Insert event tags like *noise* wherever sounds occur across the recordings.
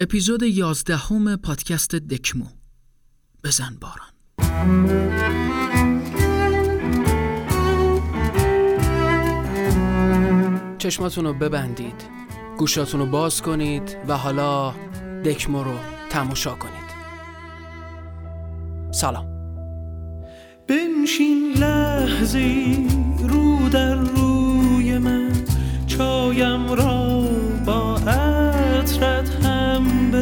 اپیزود یازدهم پادکست دکمو. بزن باران. چشماتون رو ببندید گوشاتون رو باز کنید و حالا دکمو رو تماشا کنید. سلام. بنشین لحظه رو در روی من چایم را با عطرت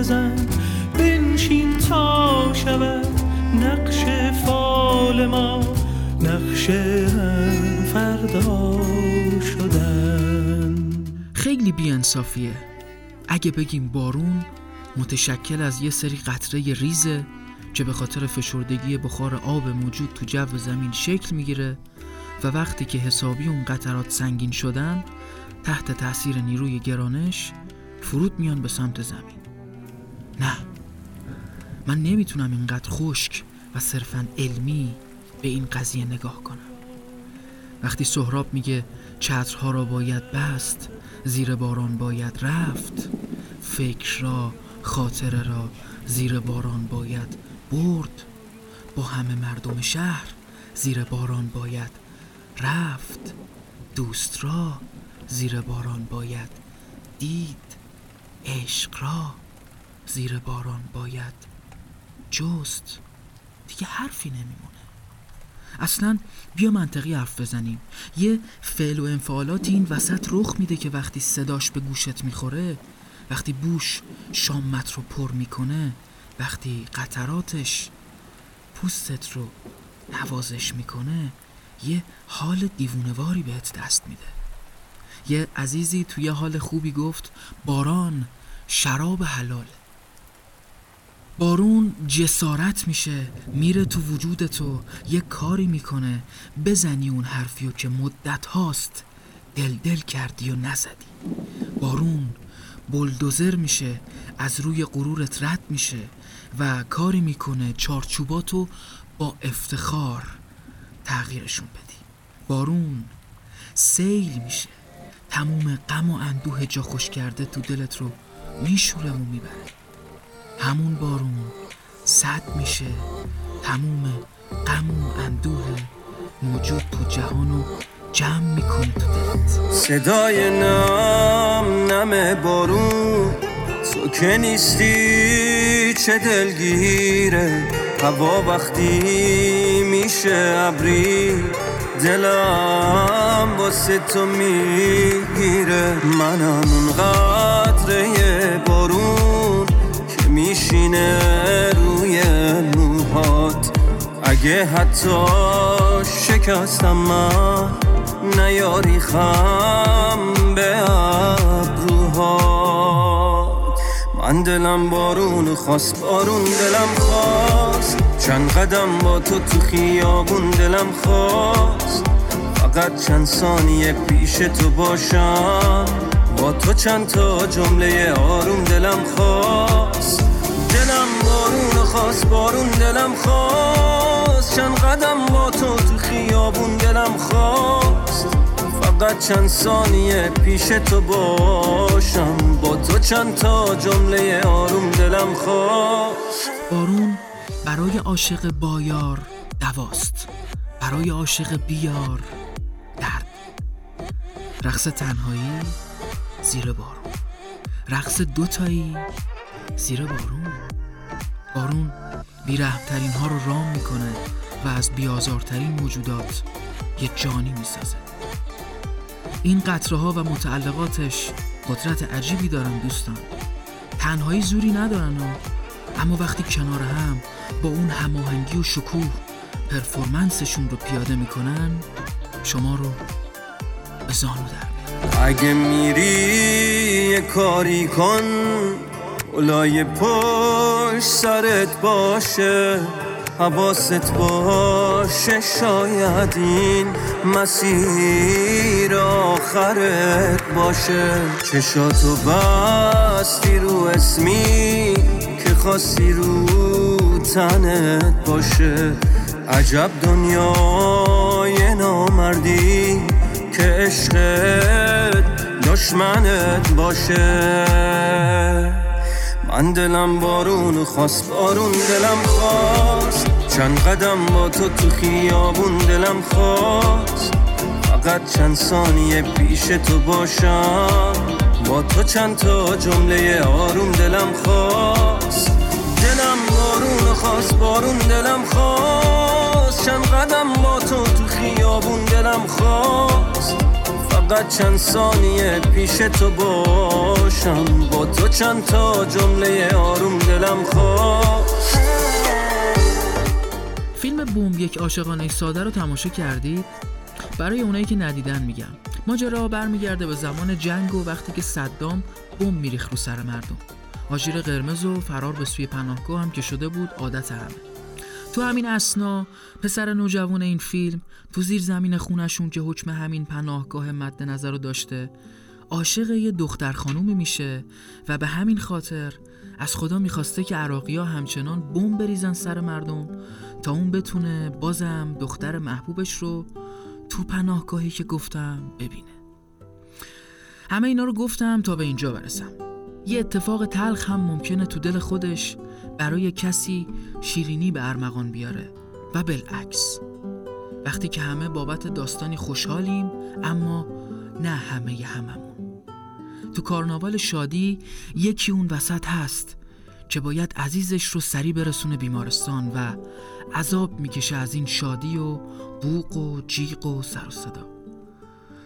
بزن بنشین تا شود نقش فال ما. نقش فردا شدن. خیلی بیانصافیه. اگه بگیم بارون متشکل از یه سری قطره ریزه که به خاطر فشردگی بخار آب موجود تو جو زمین شکل می‌گیره و وقتی که حسابی اون قطرات سنگین شدن تحت تاثیر نیروی گرانش فرود میان به سمت زمین. نه. من نمی‌تونم اینقدر خشک و صرفا علمی به این قضیه نگاه کنم. وقتی سهراب میگه چترها را باید بست زیر باران باید رفت فکر را خاطره را زیر باران باید برد. با همه مردم شهر زیر باران باید رفت. دوست را زیر باران باید دید. عشق را. زیر باران باید جست. دیگه حرفی نمیمونه. اصلا بیا منطقی حرف بزنیم. یه فعل و انفعالات این وسط رخ میده که وقتی صداش به گوشت می‌خوره وقتی بوش شامت رو پر می‌کنه وقتی قطراتش پوستت رو نوازش می‌کنه یه حال دیوونواری بهت دست میده. یه عزیزی توی حال خوبی گفت باران شراب حلال. بارون جسارت میشه میره تو وجود تو یه کاری می‌کنه بزنی اون حرفیو که مدت هاست. دل دل کردی و نزدی. بارون بلدوزر میشه از روی غرورت رد میشه و کاری می‌کنه چارچوباتو با افتخار تغییرشون بدی. بارون سیل میشه. تموم غم و اندوه جا خوش کرده تو دلت رو میشوره و می‌بره. همون بارون صد میشه. تموم غم و اندوه موجود تو جهانو جمع می‌کنه تو دلت. صدای نم نم بارون. تو که نیستی چه دلگیره. هوا وقتی میشه ابری. دلم واسه تو می‌گیره. منم اون قطره بارون. میشینه روی موهات. اگه حتی شکستم من نیاری خم به ابروهات. من دلم بارون خواست بارون دلم خواست. چند قدم با تو تو خیابون دلم خواست. فقط چند ثانیه پیش تو باشم. با تو چند تا جمله آروم دلم خواست. بارون خواست بارون دلم خواست. چند قدم با تو تو خیابون دلم خواست. فقط چند ثانیه پیش تو باشم. با تو چند تا جمله آروم دلم خواست. بارون برای عاشق بایار دواست. برای عاشق بیار درد. رقص تنهایی زیر بارون. رقص دوتایی زیر بارون. بارون بیرحمترین ها رو رام می‌کنه و از بیازارترین موجودات یه جانی می‌سازه. این قطره ها و متعلقاتش قدرت عجیبی دارن دوستان. تنهایی زوری ندارن و اما وقتی کنار هم با اون هماهنگی و شکوه پرفورمنسشون رو پیاده می‌کنن شما رو به زانو در اگه میری یه کاری کن اولای پشت سرت باشه حواست باشه شاید این مسیر آخرت باشه. چشاتو بستی رو اسمی که خواستی رو تنت باشه. عجب دنیای نامردی که عشقت دشمنت باشه. من دلم بارون خواست بارون دلم خواست. چند قدم با تو تو خیابون دلم خواست. فقط چند ثانیه پیش تو باشم. با تو چند تا جمله آروم دلم خواست. دلم بارون خواست بارون دلم خواست. چند قدم با تو تو خیابون دلم خواست. فقط چند ثانیه پیش تو باشم. با تو چند تا جمله آروم دلم خواست فیلم بوم یک عاشقانه ساده رو تماشا کردید برای اونایی که ندیدن میگم. ماجرا برمیگرده به زمان جنگ و وقتی که صدام بمب میریخت رو سر مردم. آژیر قرمز و فرار به سوی پناهگاه هم که شده بود عادت همه. تو همین اسنا پسر نوجوان این فیلم تو زیر زمین خونشون که حکم همین پناهگاه مد نظر رو داشته عاشق یه دختر خانومی میشه و به همین خاطر از خدا می‌خواسته که عراقی ها همچنان بمب بریزن سر مردم تا اون بتونه بازم دختر محبوبش رو تو پناهگاهی که گفتم ببینه. همه اینا رو گفتم تا به اینجا برسم. یه اتفاق تلخ هم ممکنه تو دل خودش برای کسی شیرینی به ارمغان بیاره و بالعکس. وقتی که همه بابت داستانی خوشحالیم اما نه همه ی هممون. تو کارناوال شادی یکی اون وسط هست که باید عزیزش رو سری برسونه بیمارستان و عذاب می‌کشه از این شادی و بوق و جیغ و سر و صدا.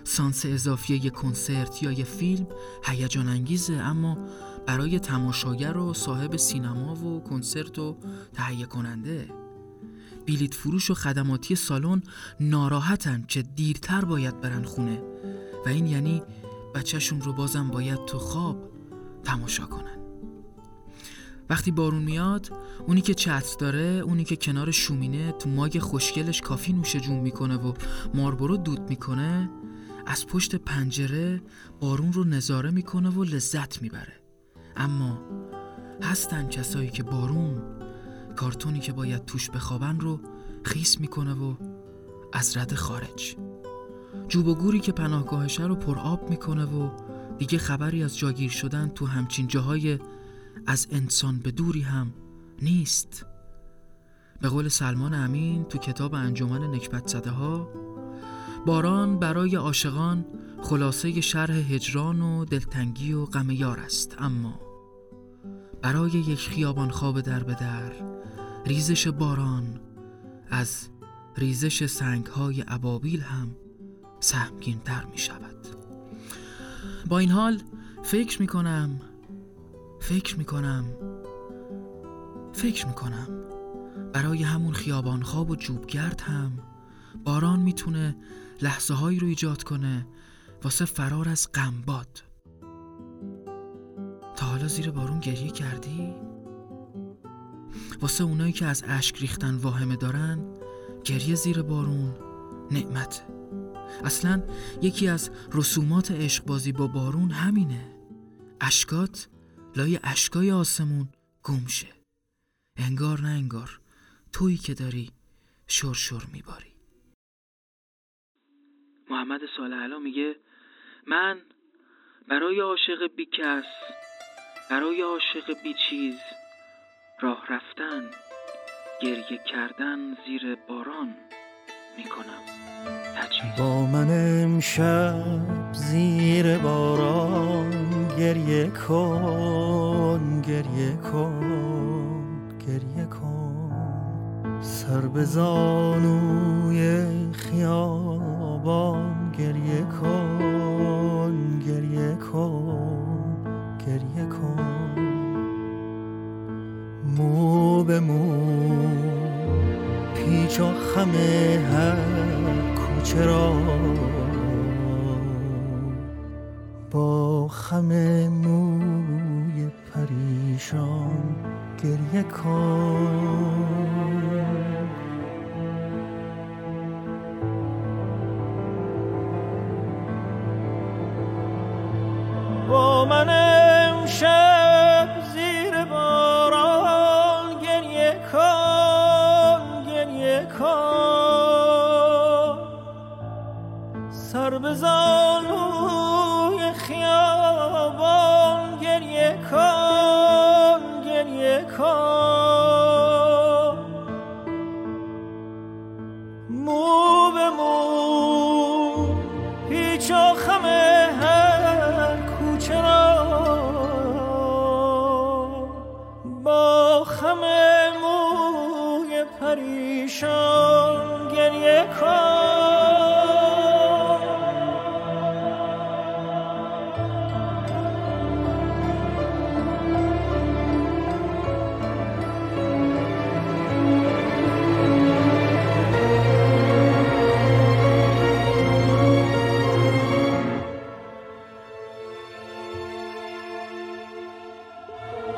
سانس اضافی یه کنسرت یا یه فیلم هیجان انگیزه اما برای تماشاگر و صاحب سینما و کنسرت و تهیه کننده. بیلیت فروش و خدماتی سالن ناراحتن که دیرتر باید برن خونه و این یعنی بچهشون رو بازم باید تو خواب تماشا کنن. وقتی بارون میاد اونی که چتر داره اونی که کنار شومینه تو ماگ خوشگلش کافی نوشه جون می‌کنه و ماربرو دود می‌کنه از پشت پنجره بارون رو نظاره می‌کنه و لذت می‌بره. اما هستن کسایی که بارون کارتونی که باید توش بخوابن رو خیس می‌کنه و از رد خارج. جوب و گوری که پناهگاهشه رو پر آب می‌کنه و دیگه خبری از جاگیر شدن تو همچین جاهای از انسان به دوری هم نیست. به قول سلمان امین تو کتاب انجمن نکبت زده ها باران برای عاشقان خلاصه شرح هجران و دلتنگی و غم یار است. اما برای یک خیابان خواب در به در ریزش باران از ریزش سنگ های ابابیل هم سهمگین تر می شود با این حال فکر می کنم فکر می کنم فکر می کنم برای همون خیابان خواب و جوبگرد هم باران می‌تونه لحظه هایی رو ایجاد کنه واسه فرار از غمباد. تا حالا زیر بارون گریه کردی؟ واسه اونایی که از اشک ریختن واهمه دارن گریه زیر بارون نعمت. اصلا یکی از رسومات عشق بازی با بارون همینه. اشکات لای اشکای آسمون گمشه انگار نه انگار تویی که داری شور میباری. محمد صالح میگه من برای عاشق بی کس برای عاشق بی چیز راه رفتن گریه کردن زیر باران می‌کنم. با من امشب زیر باران گریه کن گریه کن گریه کن. سر به زانوی خیابان گریه کن. مو به مو پیچ و خمه هر کوچه را با خم موی پریشان گریه کن. سر به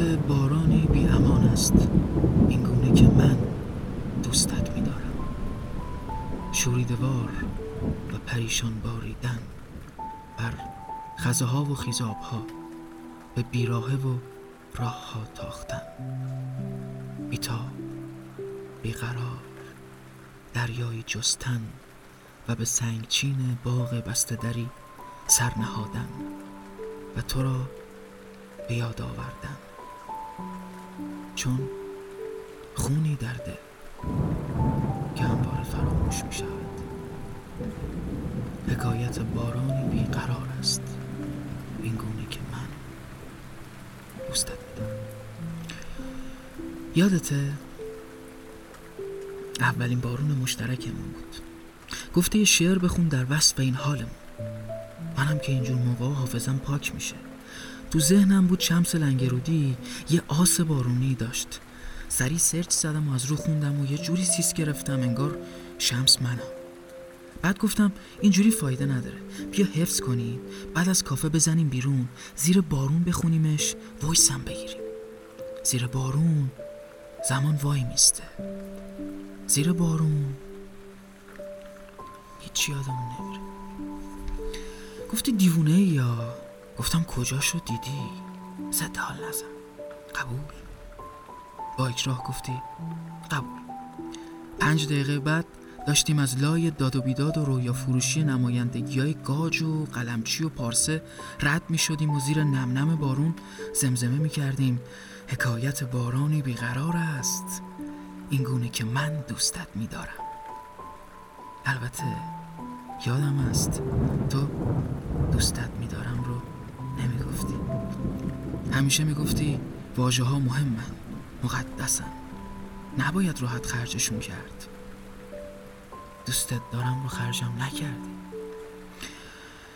حکایت بارانی بی امان است. این گونه که من دوستت می دارم شوریدوار و پریشان باریدن بر خزه ها و خیزاب ها به بیراهه و راه ها تاختن. بیتا بیقرار دریای جستن و به سنگچین باغ بسته دری سر نهادن و تو را به یاد آوردن. چون خونی در دل که همواره فراموش می شود حکایت بارانی بیقرار است. این گونه که من دوستت میدارم یادته اولین بارون مشترکمون بود. گفته شعر بخون در وصف این حالمون. منم که اینجور موقع حافظم پاک میشه. تو ذهنم بود شمس لنگرودی یه آس بارونی داشت. سری سرچ زدم و از رو خوندم و یه جوری سیس گرفتم انگار شمس منم بعد گفتم اینجوری فایده نداره. بیا حفظ کنیم بعد از کافه بزنیم بیرون. زیر بارون بخونیمش. وایسم بگیریم. زیر بارون زمان وای میسته. زیر بارون هیچی یادمون نمیره. گفتی دیوونه یا؟ گفتم کجاشو دیدی؟ زد حال نزن. قبول؟ با اکراه گفتی؟ قبول. پنج دقیقه بعد داشتیم از لای داد و بیداد و رویا فروشی نمایندگی های گاج و قلمچی و پارسه رد می شدیم و زیر نمنم بارون زمزمه می کردیم حکایت بارانی بیقرار است. این گونه که من دوستت می دارم البته یادم است تو دوستت می دارم نمی‌گفتی. همیشه می‌گفتی واژه ها مهمن مقدسن. نباید راحت خرجشون کرد. دوستت دارم رو خرجم نکردی.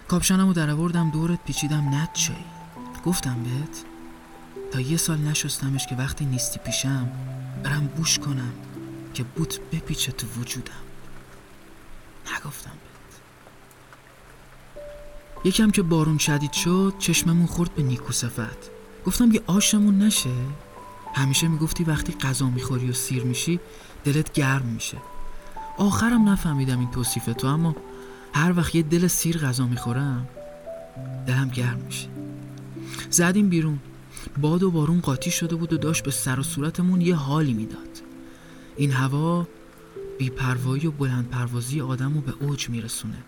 کاپشنمو در آوردم دورت پیچیدم نت گفتم بهت تا یه سال نشستمش که وقتی نیستی پیشم برم بوش کنم که بوت بپیچه تو وجودم. نگفتم یکم که بارون شدید شد چشممون خورد به نیکو صفت. گفتم یه آشمون نشه. همیشه می‌گفتی وقتی غذا می‌خوری و سیر میشی دلت گرم میشه. آخرم نفهمیدم این توصیف تو اما هر وقت یه دل سیر غذا می‌خورم دلم گرم میشه. زدیم بیرون. باد و بارون قاطی شده بود و داشت به سر و صورتمون یه حالی می‌داد. این هوا بیپروایی و بلند پروازی آدم رو به اوج میرسونه.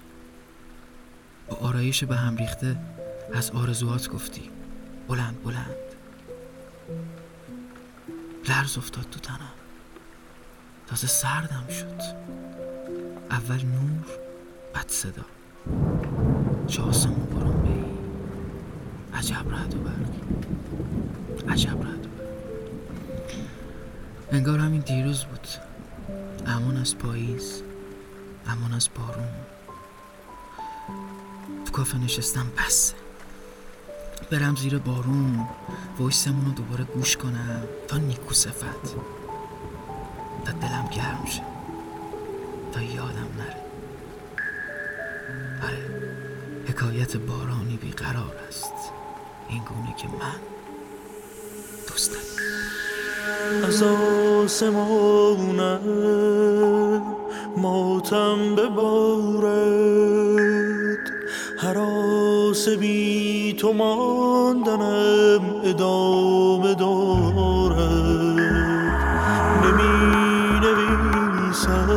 با آرایش به هم ریخته از آرزوات گفتی. بلند بلند. لرز افتاد تو تنم. تازه سردم شد. اول نور بعد صدا. چه برون بی. عجب رد و برگ عجب رد و برگ انگار همین دیروز بود. امان از پاییز امان از بارون. کافه نشستم بس برم زیر بارون ویسمون رو دوباره گوش کنم تا نیکو صفت. تا دلم گرم شه تا یادم نره. آره حکایت بارانی بیقرار است. این گونه که من دوست دارم از آسمانم ماتم ببارد هر بی تو ماندنم ادامه دارد. نمی نویسم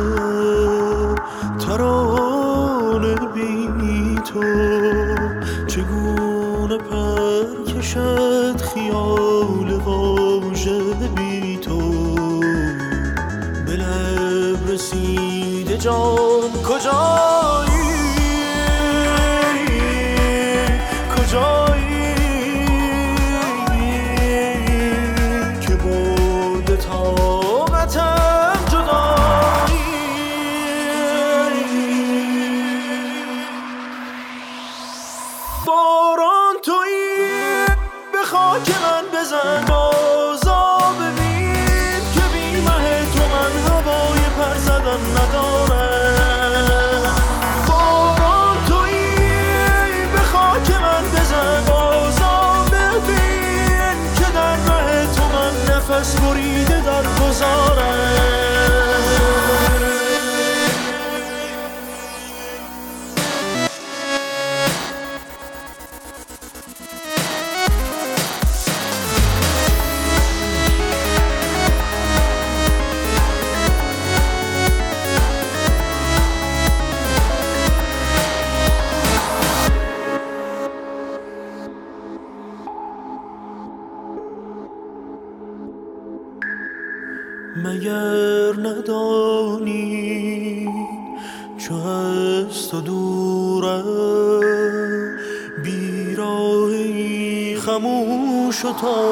ترانه بی تو. چگونه پر کشد خیال واژه بی تو؟ به لب رسیده جان told.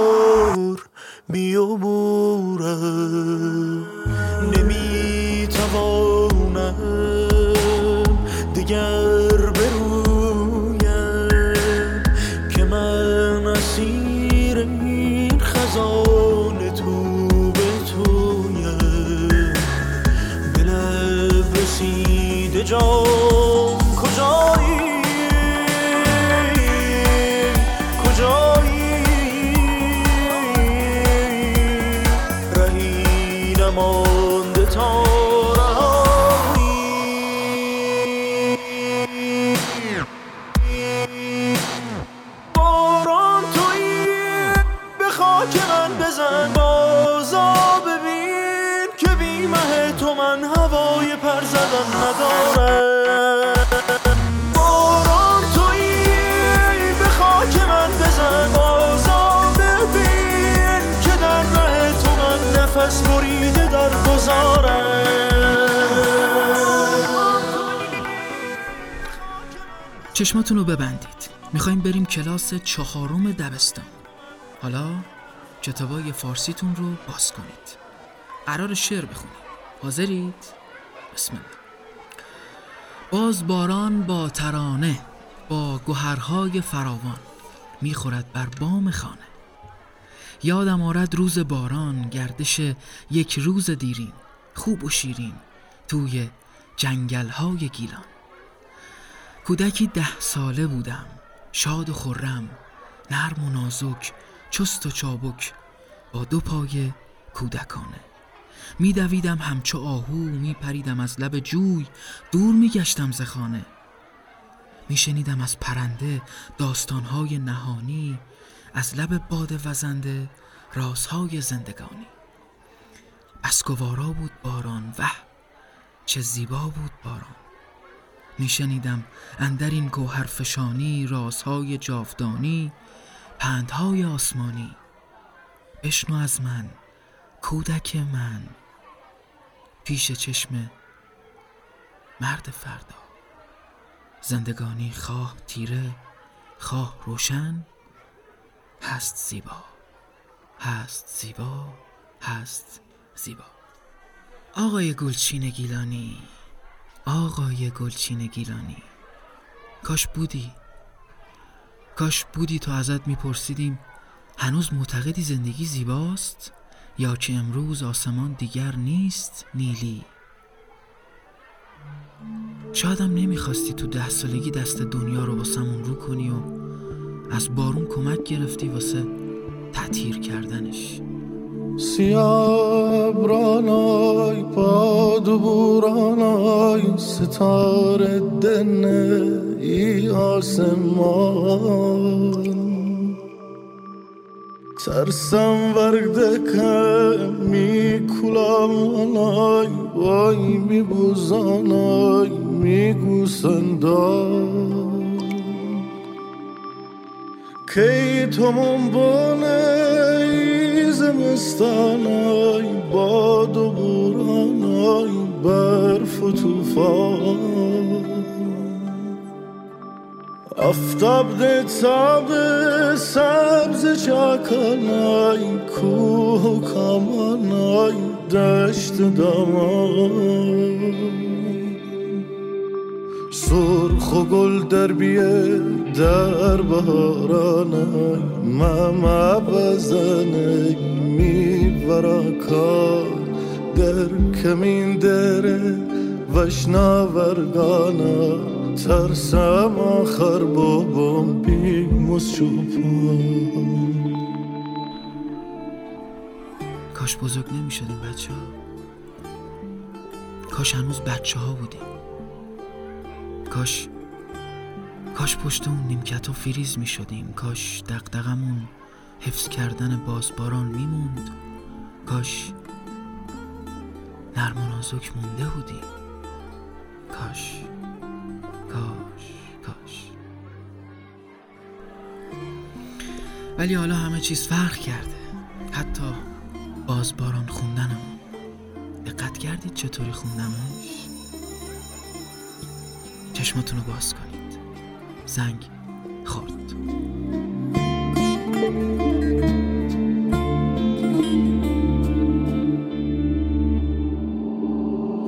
چشماتون رو ببندید. می‌خوایم بریم کلاس چهارم دبستان. حالا کتابای فارسیتون رو باز کنید. قرار شعر بخونید حاضرید؟ بسم الله. باز باران با ترانه با گوهرهای فراوان می‌خورد بر بام خانه. یادم آرد روز باران گردش یک روز دیرین خوب و شیرین توی جنگلهای گیلان. کودکی ده ساله بودم. شاد و خورم نرم و نازک چست و چابک با دو پای کودکانه. میدویدم همچو آهو میپریدم از لب جوی دور میگشتم ز خانه. میشنیدم از پرنده داستانهای نهانی از لب باد وزنده رازهای زندگانی. اسکوارا بود باران وح چه زیبا بود باران. میشنیدم اندر این گوهر فشانی رازهای جاودانی پندهای آسمانی. بشنو از من کودک من. پیش چشم مرد فردا. زندگانی خواه تیره خواه روشن. هست زیبا هست زیبا هست زیبا. آقای گلچین گیلانی. آقای گلچین گیلانی. کاش بودی. کاش بودی تو ازت میپرسیدیم هنوز معتقدی زندگی زیباست یا که امروز آسمان دیگر نیست نیلی؟ شایدم نمی‌خواستی تو ده سالگی دست دنیا رو واسمون رو کنی و از بارون کمک گرفتی واسه تطهیر کردنش. سیابرانای باد و بورانای ستاره دنه ای آسمان. ترسم ورده که می کلامانای وای می بوزانای می گوسندان کی تو منبانه زمستانای باد و بورانای برف و توفان افتاب ده تاب سبز چاکانای کوه و کامانای دشت دامان. سرخ و گل در بیه در بهارانای ماما بزنه میبرا در کمین دره وشنا ورگانا. ترسم آخر بابام بیموز کاش بزرگ نمی شدیم بچه ها کاش هنوز بچه ها بودیم. کاش کاش پشت اون نیمکت و فریز می شدیم کاش دقدقمون حفظ کردن بازباران میموند کاش نرم و نازک مونده بودیم. کاش کاش کاش. ولی حالا همه چیز فرق کرده حتی بازباران خوندنمون. دقت کردید چطوری خوندمش چشماتونو باز کنید. زنگ خورد.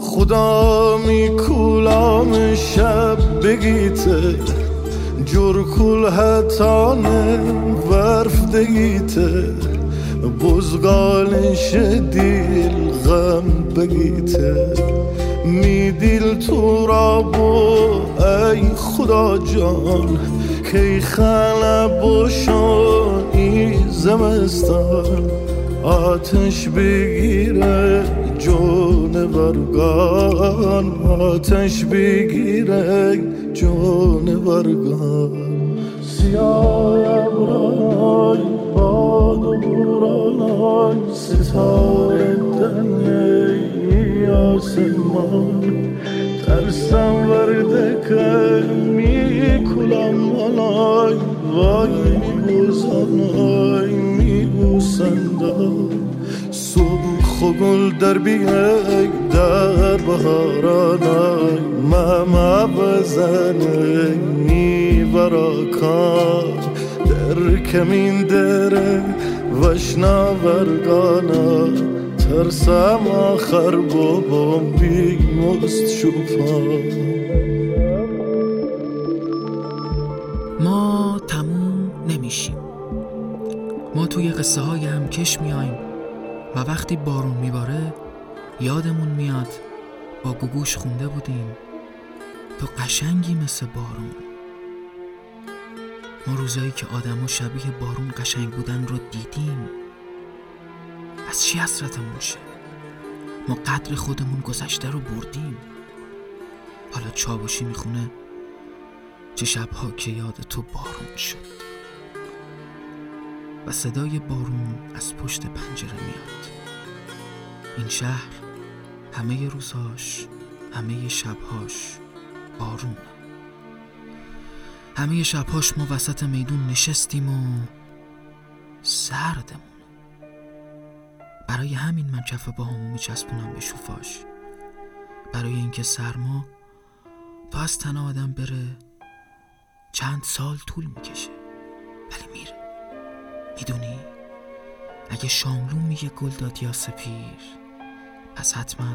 خدا میکولام شب بگیته جور کول هتانه ورف دگیته. بزگالش دیل غم بگیته. می تو را بو ای خدا جان کی خانه باشون ای زمستان. آتش بگیره جونورگان آتش بگیره جونورگان سیاه ابرای باد و بورانای ستاره دنیای آسمان ترسم ورده که می کلم منای وای می بوزانای می بوسندای سرخ و گل در بیگ در بهارانای ماما بزنه میورا کار در کمین دره وشنا ورگانا ترسم آخر بابام بی مست ما تموم نمیشیم. ما توی قصه های هم کش میایم و وقتی بارون میباره یادمون میاد با گوگوش خونده بودیم. تو قشنگی مثل بارون. ما روزایی که آدما شبیه بارون قشنگ بودن رو دیدیم. از چی حسرتمون شه ما قدر خودمون گذشته رو بردیم. حالا چابوشی می‌خونه چه شبها که یاد تو بارون شد. و صدای بارون از پشت پنجره میاد. این شهر همه روزهاش همه شبهاش بارون همه شبهاش ما وسط میدون نشستیم و سردمون برای همین من کف با همو میچسبونم به شوفاش. برای اینکه سرما تا از تن آدم بره چند سال طول می‌کشه. ولی میره می‌دونی؟ اگه شاملو میگه گل داد یا سپیر پس حتما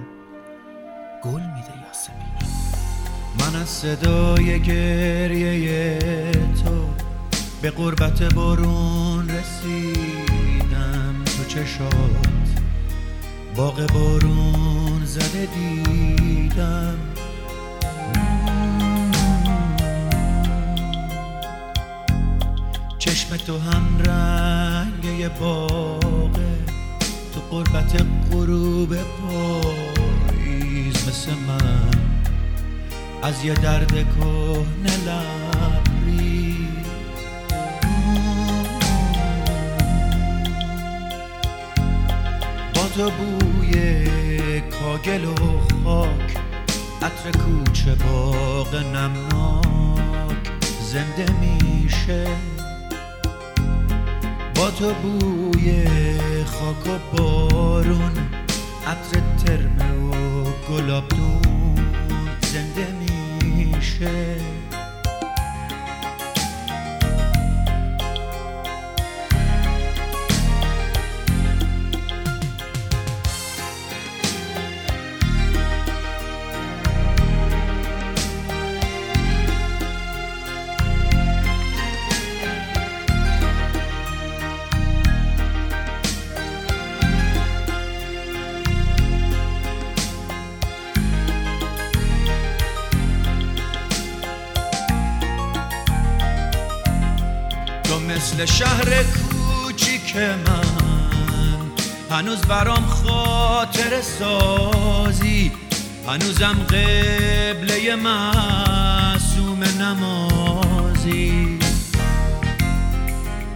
گل میده یا سپیر. من از صدای گریه تو به قربت بارون رسیدم. چشات. باغ بارون زده دیدم. چشم تو هم رنگ باغ. تو قربت غروب پاییز مثل من. از یه درد کهنه لبری تو بوی کاگل و خاک عطر کوچه باغ نمناک زنده میشه. با تو بوی خاک و بارون عطر ترمه و گلابدون زنده میشه. هنوز برام خاطر سازی. هنوزم قبله معصوم نمازی.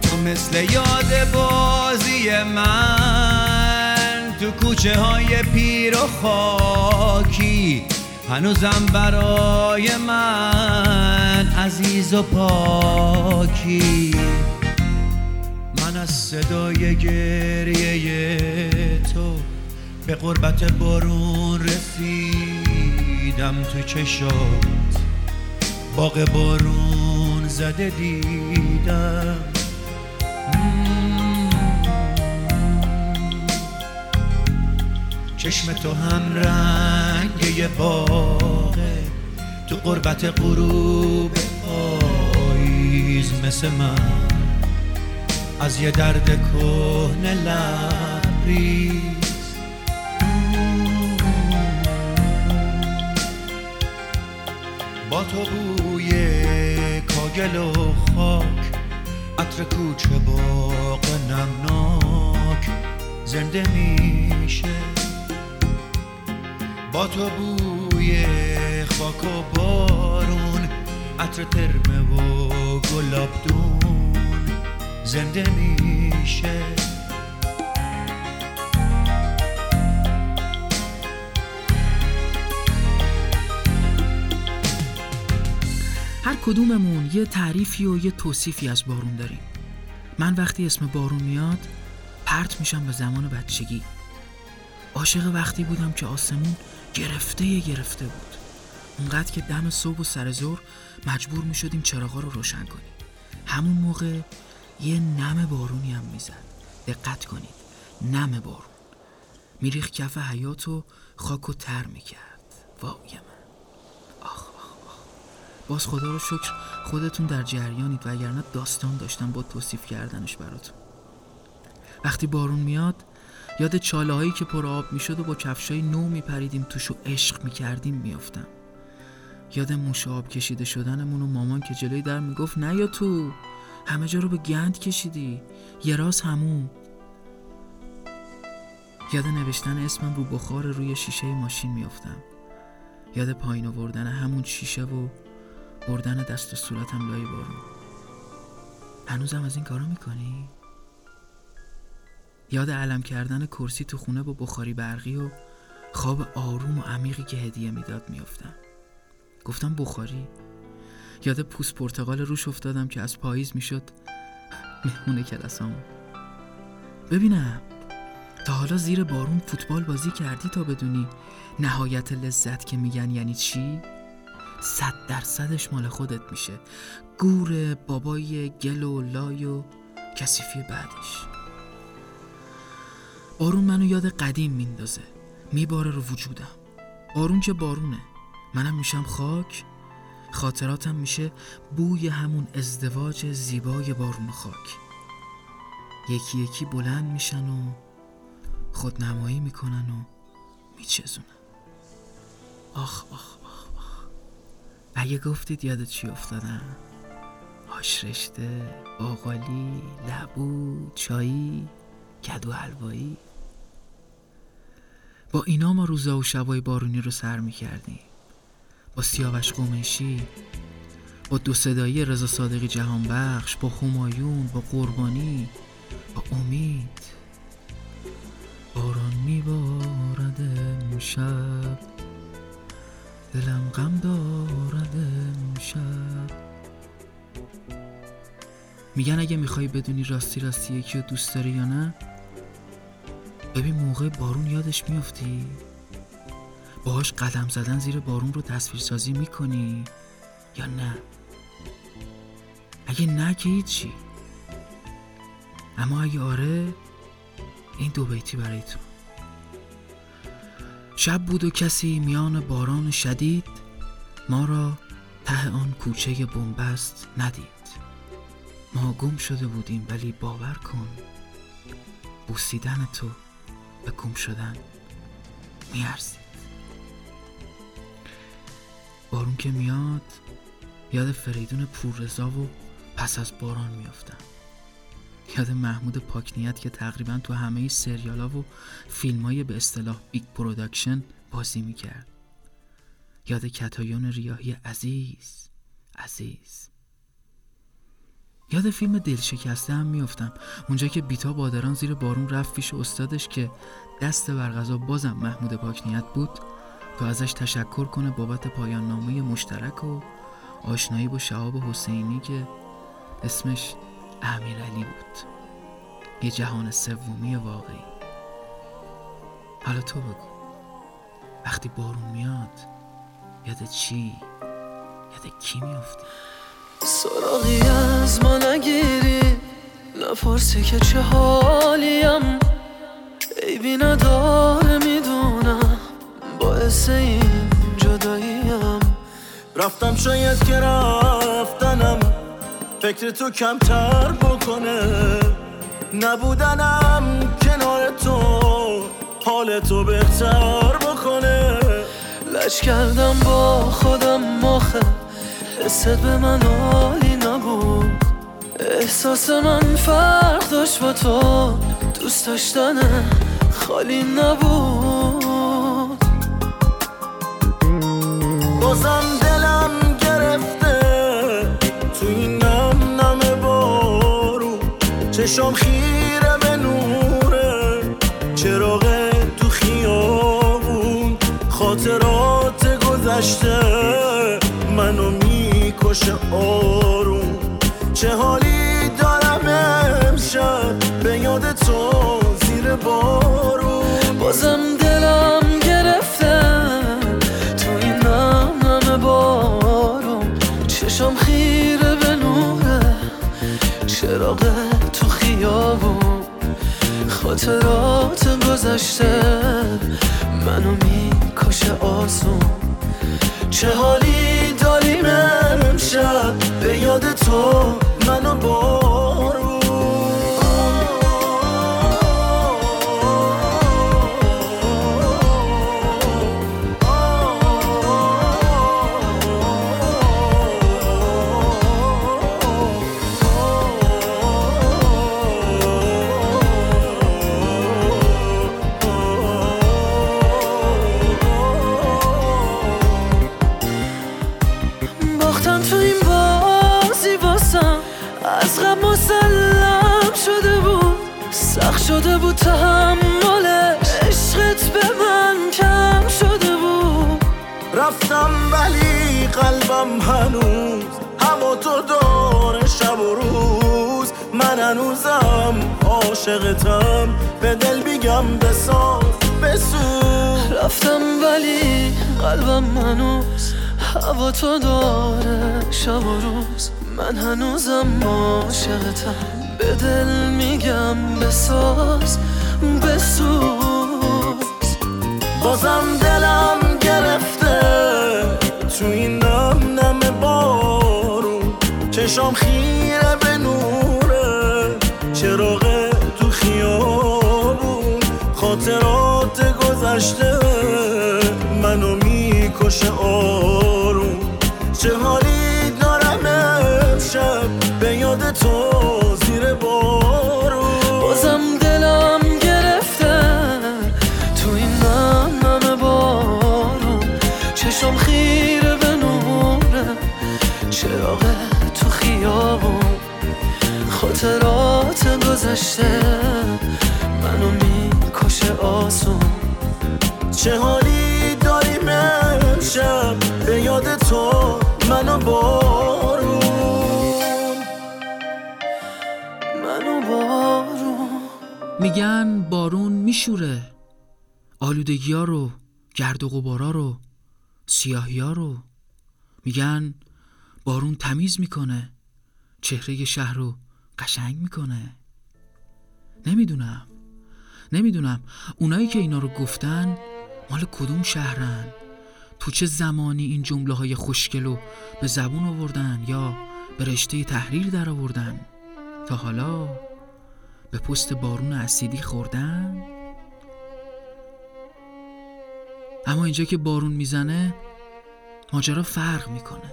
تو مثل یاد بازی من تو کوچه های پیر و خاکی. هنوزم برای من عزیز و پاکی. صدای گریه تو به قربت بارون رسیدم تو چشات. باغ بارون زده دیدم. چشم تو هم رنگ یه باغه تو قربت غروب پاییز مثل من. از یه درد کهنه لبریز. با تو بوی کاگل و خاک عطر کوچه باغ نمناک زنده میشه. با تو بوی خاک و بارون عطر ترمه و گلابدون زنده میشه. هر کدوممون یه تعریفی و یه توصیفی از بارون داریم. من وقتی اسم بارون میاد پرت میشم به زمان بچگی. عاشق وقتی بودم که آسمون گرفته گرفته بود. اونقدر که دم صبح و سر ظهر مجبور می‌شدیم چراغا رو روشن کنیم. همون موقع یه نم بارونی هم می‌زد دقت کنید. نم بارون. میریخ کف حیات و خاک و تر می‌کرد. وای من. آخ آخ آخ. باز خدا رو شکر خودتون در جریانید وگرنه داستان داشتم با توصیف کردنش براتون. وقتی بارون میاد یاد چاله هایی که پر آب می‌شد و با کفشای نو میپریدیم توش و عشق می‌کردیم میافتم. یاد موش آب کشیده شدنمون و مامان که جلوی در می‌گفت نه یا تو؟ همه جا رو به گند کشیدی. یه راز هموم یاد نوشتن اسمم رو بخار روی شیشه ماشین میافتم. یاد پایین آوردن همون شیشه و بردن دست و صورتم لای بارون هنوزم از این کارو می‌کنی؟ یاد علم کردن کرسی تو خونه با بخاری برقی و خواب آروم و عمیقی که هدیه می‌داد میافتم. گفتم بخاری؟ یاد پوست پرتقال روش افتادم که از پاییز می‌شد مهمون کلاسام ببینم تا حالا زیر بارون فوتبال بازی کردی تا بدونی نهایت لذت که میگن یعنی چی؟ صد درصدش مال خودت میشه. گور بابای گل و لای و کسیفی بعدش. بارون منو یاد قدیم میندازه. میباره رو وجودم. بارون که بارونه. منم میشم خاک. خاطراتم میشه بوی همون ازدواج زیبای بارون خاک. یکی یکی بلند میشن و خودنمایی می‌کنن و میچزونن. آخ آخ آخ آخ. اگه گفتید یاد چی افتادم آش رشته باقالی لبو چایی کدو حلوایی. با اینا ما روزا و شبای بارونی رو سر می‌کردیم. با سیاوش قمیشی با دو صدایی رضا صادقی جهان بخش با همایون با قربانی با امید. باران میبارد امشب دلم غم دارد امشب. میگن اگه می‌خوای بدونی راستی راستی یکی دوست داری یا نه ببین موقع بارون یادش میفتی باهاش قدم زدن زیر بارون رو تصویرسازی می‌کنی یا نه؟ اگه نه که هیچی. اما اگه آره این دو بیتی برای تو. شب بود و کسی میان باران شدید ما را ته آن کوچه بنبست ندید. ما گم شده بودیم ولی باور کن بوسیدن تو به گم شدن میارزید. بارون که میاد یاد فریدون پوررضا و پس از باران میافتم یاد محمود پاکنیت که تقریبا تو همه سریالا و فیلم های به اصطلاح big production بازی می‌کرد. یاد کتایون ریاحی عزیز عزیز. یاد فیلم دلشکسته هم میافتم. اونجا که بیتا بادران زیر بارون رفت پیش استادش که دست بر قضا بازم محمود پاکنیت بود تا ازش تشکر کنه بابت پایان نامه مشترک و آشنایی با شهاب حسینی که اسمش امیرعلی بود. یه جهان سومی واقعی. حالا تو بگو. وقتی بارون میاد یاد چی؟ یاد کی میافتی سراغی از ما نگیری. نپرسی که چه حالیم. عیبی نداره می‌دونم باعث این جداییم. رفتم شاید که رفتنم فکر تو کمتر بکنه. نبودنم کنار تو حال تو بهتر بکنه. لج کردم با خودم مخه حست به من عالی نبود. احساس من فرق داشت با تو دوست داشتن خالی نبود. چشام خیره به نوره. چراغ تو خیابون خاطرات گذشته. منو می‌کشه آروم. چه حالی دارم امشب؟ به یاد تو زیر بارون. بازم دلم گرفته. تو این نم بارون. چشم خیره به نوره. چراغ خیابون خاطرات گذشته منو می‌کشه آسون. چه حالی داریم امشب؟ به یاد تو منو بارون شده بود تحملش عشقت به من کم شده بود. رفتم ولی قلبم هنوز هوا تو داره شب و روز. من هنوزم عاشقتم. به دل بیگم بساز بسوز. رفتم ولی قلبم هنوز هوا تو داره شب و روز. من هنوزم عاشقتم. دل میگم بساز بسوز. بازم دلم گرفته تو این نم نم بارون. چشام خیره به نوره چراغ تو خیابون. خاطرات گذشته میشوره. آلودگی ها رو گرد و غبارا رو سیاهی ها رو. میگن بارون تمیز می‌کنه. چهره شهر رو قشنگ می‌کنه. نمی‌دونم. نمی‌دونم. اونایی که اینا رو گفتن مال کدوم شهرن؟ تو چه زمانی این جمله های خوشگل رو به زبون آوردن یا به رشته تحریر در آوردن؟ تا حالا به پست بارون اسیدی خوردن؟ اما اینجا که بارون می‌زنه ماجرا فرق می‌کنه.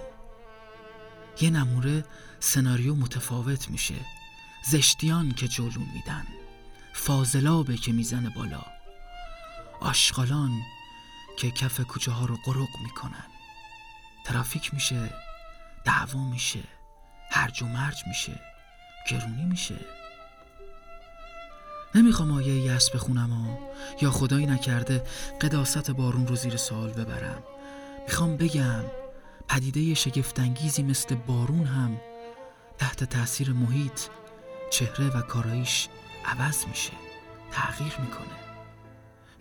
یه نموره سناریو متفاوت میشه. زشتیان که جلو میدن فاضلابه که می‌زنه بالا. آشغالان که کف کوچه ها رو قرق می‌کنن. ترافیک میشه دعوا میشه هرج و مرج میشه گرونی میشه. نمی‌خوام آیه یس بخونم ها یا خدایی نکرده قداست بارون رو زیر سوال ببرم. می‌خوام بگم پدیده شگفتانگیزی مثل بارون هم تحت تاثیر محیط چهره و کارایش عوض میشه تغییر می‌کنه.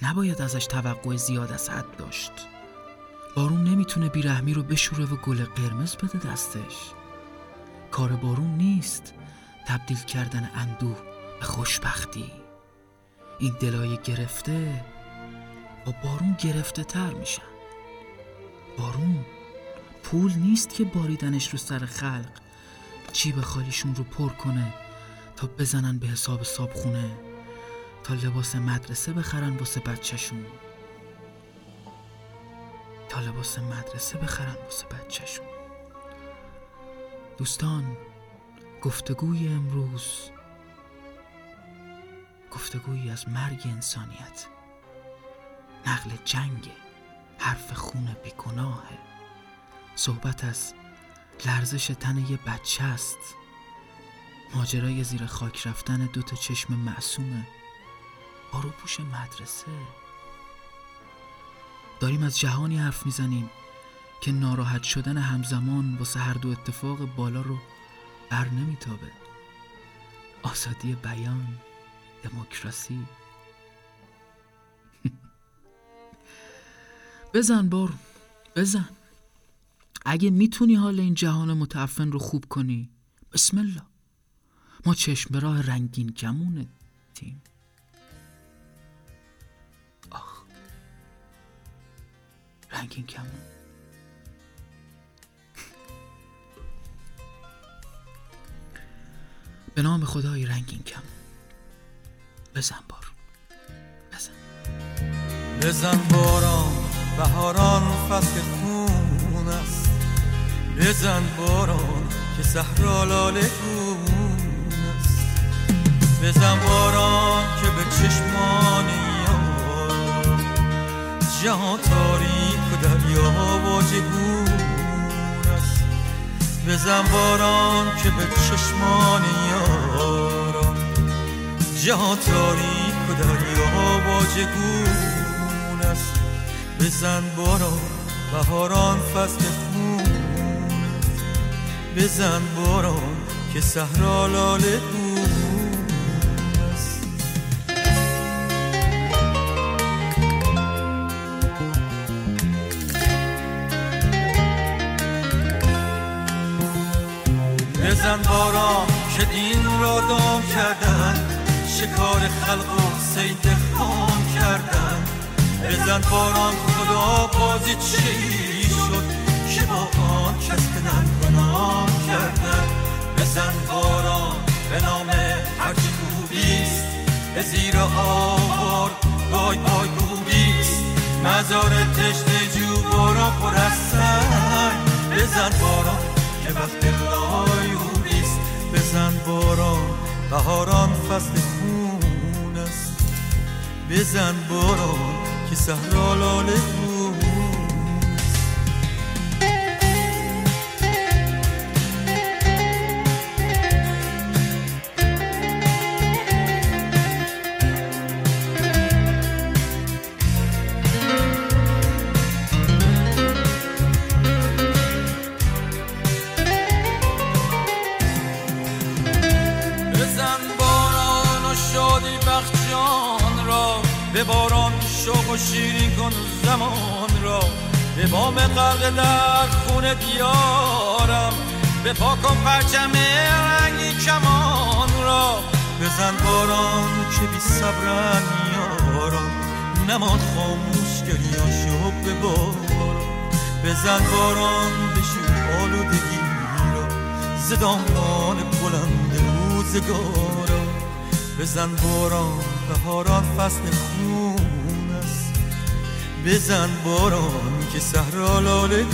نباید ازش توقع زیاد از حد داشت. بارون نمی‌تونه بیرحمی رو بشوره و گل قرمز بده دستش. کار بارون نیست تبدیل کردن اندوه به خوشبختی. این دلای گرفته با بارون گرفته تر میشن. بارون پول نیست که باریدنش رو سر خلق جیب خالیشون رو پر کنه تا بزنن به حساب صابخونه تا لباس مدرسه بخرن واسه بچهشون. تا لباس مدرسه بخرن واسه بچهشون. دوستان گفتگوی امروز گفتگویی از مرگ انسانیت. نقل جنگ حرف خون بیگناهه صحبت از لرزش تن یه بچه است. ماجرای زیر خاک رفتن دو تا چشم معصومه با روپوش مدرسه. داریم از جهانی حرف می‌زنیم که ناراحت شدن همزمان واسه هر دو اتفاق بالا رو بر نمیتابه. آزادی بیان. دموکراسی. *laughs* بزن بارون بزن. اگه می‌تونی حال این جهان متعفن رو خوب کنی بسم الله. ما چشم به راه رنگین کمونه تیم. آخ. رنگین کمون. *laughs* به نام خدای رنگین کمون. بزن بارون. بزن. بزن باران بهاران فصل خون است. بزن باران که صحرا لاله گون است. بزن باران که به چشمان یار جهان تاریک و دریا واجگون است. بزن باران که به چشمان یاران جهان تاریک و دریا واجگون است. بزن باران بهاران فصل خون بزن باران که صحرا لاله بزن باران که دین را دام کردن. شکار خلق و سید خام کردن. بزن باران خدا بازی چی شد که با آن کس که گناه کردن؟ بزن باران به نام هرچی خوبیست به زیر آوار وای وای خوبیست مزار تشت جو باران پر از سنگ بزن باران که وقت لایونیست بزن باران بهاران فصل بزن باران که صحرا لاله گون نماد خاموش گریاشو به باران بزن باران بشو آلودگی را زدامان بلند روزگارا بزن باران بهاران فصل خون است. بزن باران که صحرا لاله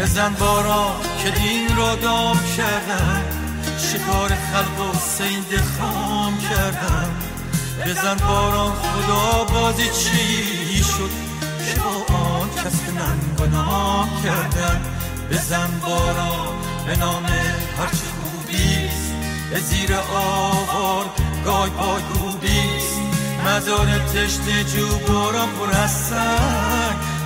بزن باران که دین را دام کردم. شکار خلق و سید خام کردم. بزن باران خدا بازی چی شد؟ که با آن کس به نام کردن بزن باران به نام هرچی خوبیست به زیر آوار گای پای خوبیست مزار تشت جو باران پر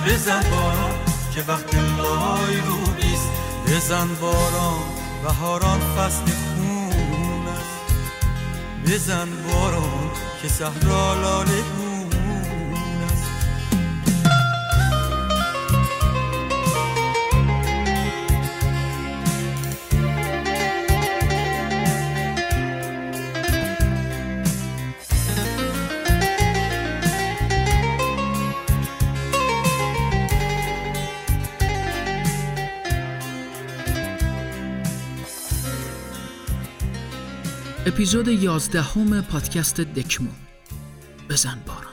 بزن باران که وقت لای رو بیست بزن باران بهاران فصل خون است. بزن باران که صحرا لاله اپیزود یازدهم پادکست دکمو. بزن بار.